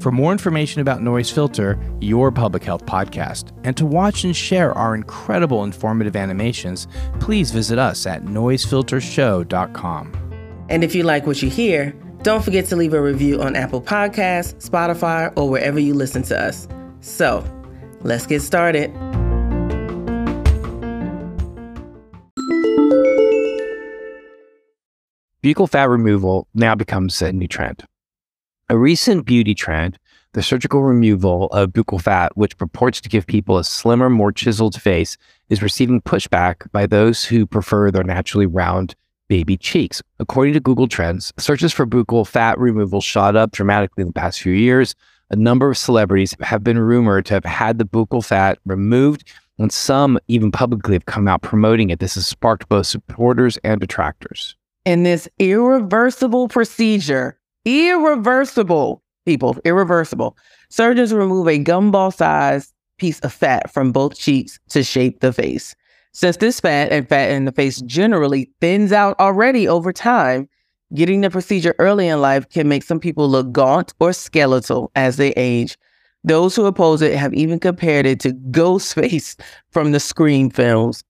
For more information about Noise Filter, your public health podcast, and to watch and share our incredible informative animations, please visit us at noisefiltershow.com. And if you like what you hear, don't forget to leave a review on Apple Podcasts, Spotify, or wherever you listen to us. So, let's get started. buccal fat removal now becomes a new trend. A recent beauty trend, the surgical removal of buccal fat, which purports to give people a slimmer, more chiseled face, is receiving pushback by those who prefer their naturally round baby cheeks. According to Google Trends, searches for buccal fat removal shot up dramatically in the past few years. A number of celebrities have been rumored to have had the buccal fat removed, and some even publicly have come out promoting it. This has sparked both supporters and detractors. In this irreversible procedure, irreversible, people, irreversible, surgeons remove a gumball sized piece of fat from both cheeks to shape the face. Since this fat and fat in the face generally thins out already over time, getting the procedure early in life can make some people look gaunt or skeletal as they age. Those who oppose it have even compared it to Ghostface from the Scream films.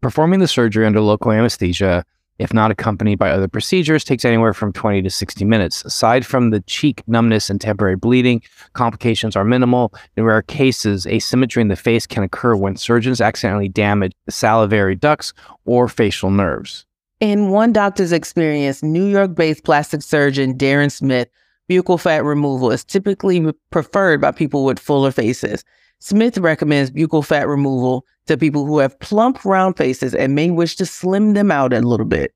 Performing the surgery under local anesthesia, if not accompanied by other procedures, takes anywhere from 20 to 60 minutes. Aside from the cheek numbness and temporary bleeding, complications are minimal. In rare cases, asymmetry in the face can occur when surgeons accidentally damage the salivary ducts or facial nerves. In one doctor's experience, New York based plastic surgeon Darren Smith, buccal fat removal is typically preferred by people with fuller faces. Smith recommends buccal fat removal to people who have plump, round faces and may wish to slim them out a little bit.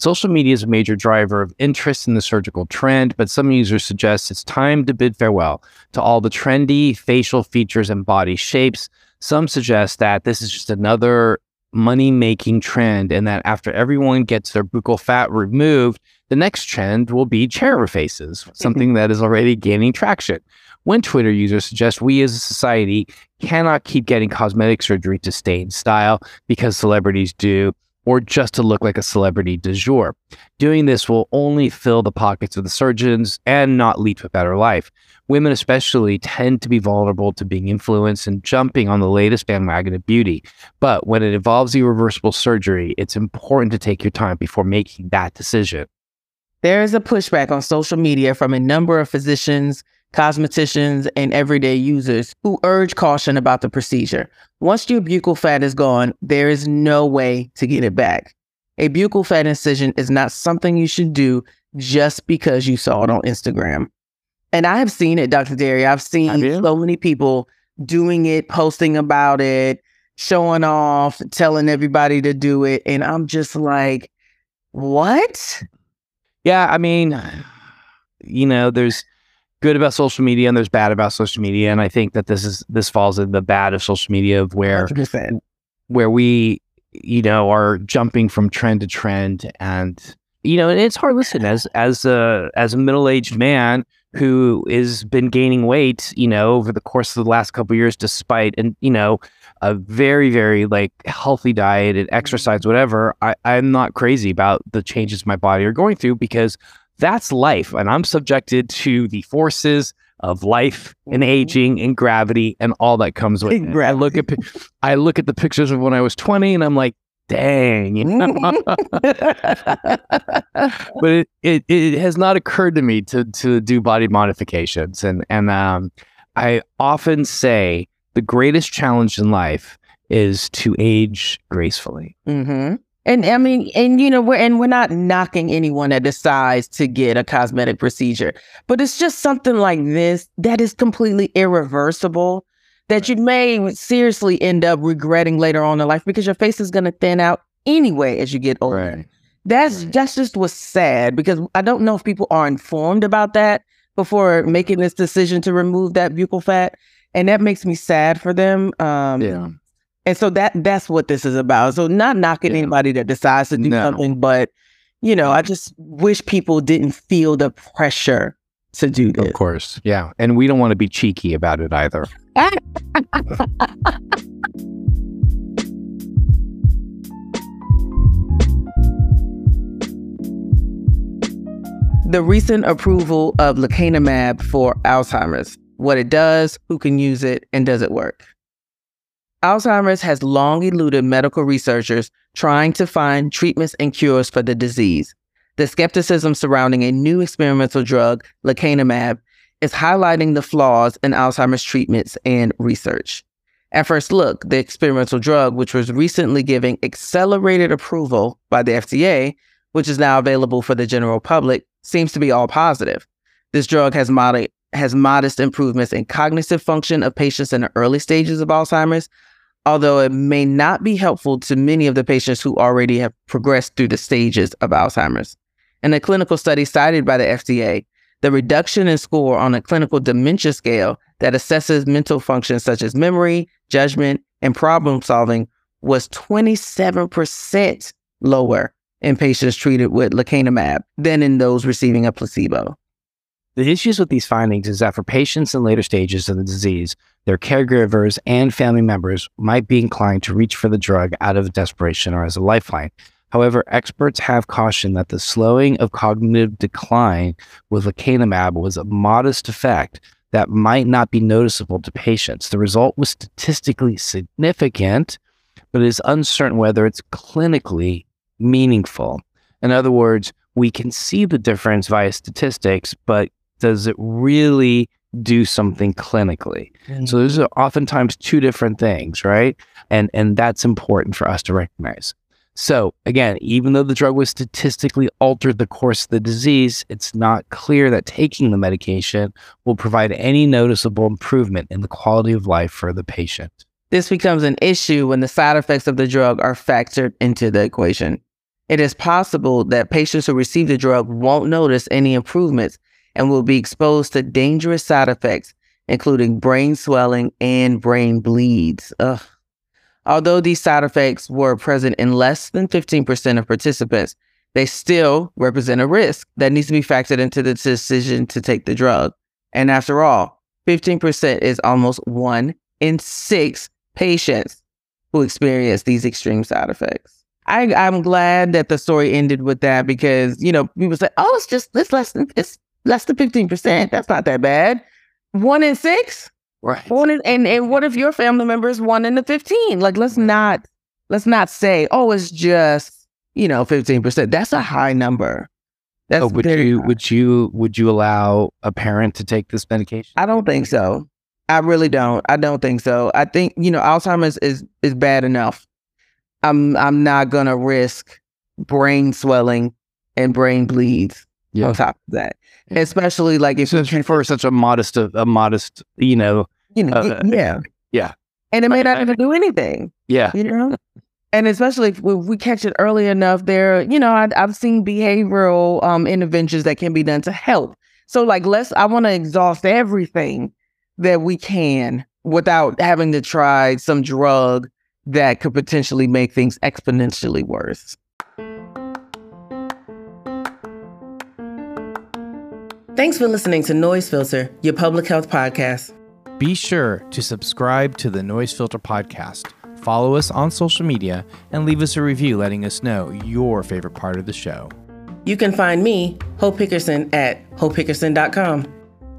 Social media is a major driver of interest in the surgical trend, but some users suggest it's time to bid farewell to all the trendy facial features and body shapes. Some suggest that this is just another money making trend, and that after everyone gets their buccal fat removed, the next trend will be chair faces, something that is already gaining traction. One Twitter user suggests we as a society cannot keep getting cosmetic surgery to stay in style because celebrities do, or just to look like a celebrity du jour. Doing this will only fill the pockets of the surgeons and not lead to a better life. Women, especially, tend to be vulnerable to being influenced and jumping on the latest bandwagon of beauty. But when it involves irreversible surgery, it's important to take your time before making that decision. There is a pushback on social media from a number of physicians, cosmeticians, and everyday users who urge caution about the procedure. Once your buccal fat is gone, there is no way to get it back. A buccal fat incision is not something you should do just because you saw it on Instagram. And I have seen it, Dr. Dery. I've seen so many people doing it, posting about it, showing off, telling everybody to do it. And I'm just like, what? Yeah, I mean, you know, there's good about social media and there's bad about social media, and I think that this is this falls in the bad of social media of where 100%. where we, you know, are jumping from trend to trend, and you know, and it's hard. Listen, as as a as a middle aged man who has been gaining weight, you know, over the course of the last couple of years, despite and you know, a very very like healthy diet and exercise, whatever. I I'm not crazy about the changes my body are going through because that's life, and I'm subjected to the forces of life and aging and gravity and all that comes with it. I look at I look at the pictures of when I was 20 and I'm like, dang, you know? but it, it it has not occurred to me to to do body modifications and and um I often say the greatest challenge in life is to age gracefully. hmm And I mean, and you know, we're and we're not knocking anyone that decides to get a cosmetic procedure, but it's just something like this that is completely irreversible that you may seriously end up regretting later on in life because your face is going to thin out anyway as you get older. That's that's just what's sad because I don't know if people are informed about that before making this decision to remove that buccal fat. and that makes me sad for them. Um, Yeah. And so that that's what this is about. So not knocking Yeah. anybody that decides to do No. something, but you know, I just wish people didn't feel the pressure to do this. Of course. Yeah. And we don't want to be cheeky about it either. The recent approval of lecanemab for Alzheimer's, what it does, who can use it, and does it work? Alzheimer's has long eluded medical researchers trying to find treatments and cures for the disease. The skepticism surrounding a new experimental drug, lecanemab, is highlighting the flaws in Alzheimer's treatments and research. At first look, the experimental drug, which was recently given accelerated approval by the FDA, which is now available for the general public, seems to be all positive. This drug has, mod- has modest improvements in cognitive function of patients in the early stages of Alzheimer's, although it may not be helpful to many of the patients who already have progressed through the stages of Alzheimer's. In a clinical study cited by the FDA, the reduction in score on a clinical dementia scale that assesses mental functions such as memory, judgment, and problem solving was 27% lower in patients treated with lecanemab than in those receiving a placebo. The issues with these findings is that for patients in later stages of the disease, their caregivers and family members might be inclined to reach for the drug out of desperation or as a lifeline. However, experts have cautioned that the slowing of cognitive decline with lecanemab was a modest effect that might not be noticeable to patients. The result was statistically significant, but it is uncertain whether it's clinically meaningful. In other words, we can see the difference via statistics, but does it really do something clinically? So mm. those are oftentimes two different things, right? And and that's important for us to recognize. So again, even though the drug was statistically altered the course of the disease, it's not clear that taking the medication will provide any noticeable improvement in the quality of life for the patient. This becomes an issue when the side effects of the drug are factored into the equation. It is possible that patients who receive the drug won't notice any improvements and will be exposed to dangerous side effects, including brain swelling and brain bleeds. Ugh. Although these side effects were present in less than 15% of participants, they still represent a risk that needs to be factored into the decision to take the drug. And after all, 15% is almost one in six patients who experience these extreme side effects. I, I'm glad that the story ended with that because, you know, people say, oh, it's just, it's less than, it's less than 15%. That's not that bad. One in six? Right. One in, and, and what if your family member is one in the 15? Like, let's not, let's not say, oh, it's just, you know, 15%. That's a high number. That's Oh, would you high. would you would you allow a parent to take this medication? I don't think so. I really don't. I don't think so. I think you know Alzheimer's is is bad enough. I'm I'm not gonna risk brain swelling and brain bleeds Yeah. on top of that, Yeah. especially like if Since for such a modest a modest, you know, you know uh, yeah yeah. and it may not even do anything yeah, you know and especially if we, we catch it early enough there you know I, i've seen behavioral um interventions that can be done to help so like let's i want to exhaust everything that we can without having to try some drug that could potentially make things exponentially worse Thanks for listening to Noise Filter, your public health podcast. Be sure to subscribe to the Noise Filter podcast, follow us on social media, and leave us a review letting us know your favorite part of the show. You can find me, Hope Hickerson, at hopehickerson.com.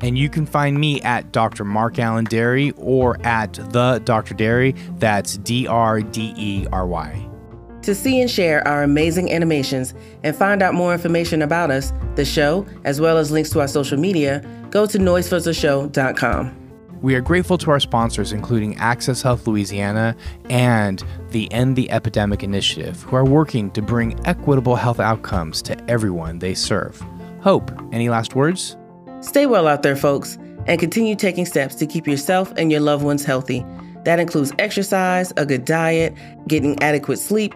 And you can find me at Dr. Mark Alan Dery or at the Dr. Dery. That's D R D E R Y. To see and share our amazing animations and find out more information about us, the show, as well as links to our social media, go to noisefiltershow.com. We are grateful to our sponsors, including Access Health Louisiana and the End the Epidemic Initiative, who are working to bring equitable health outcomes to everyone they serve. Hope, any last words? Stay well out there, folks, and continue taking steps to keep yourself and your loved ones healthy. That includes exercise, a good diet, getting adequate sleep,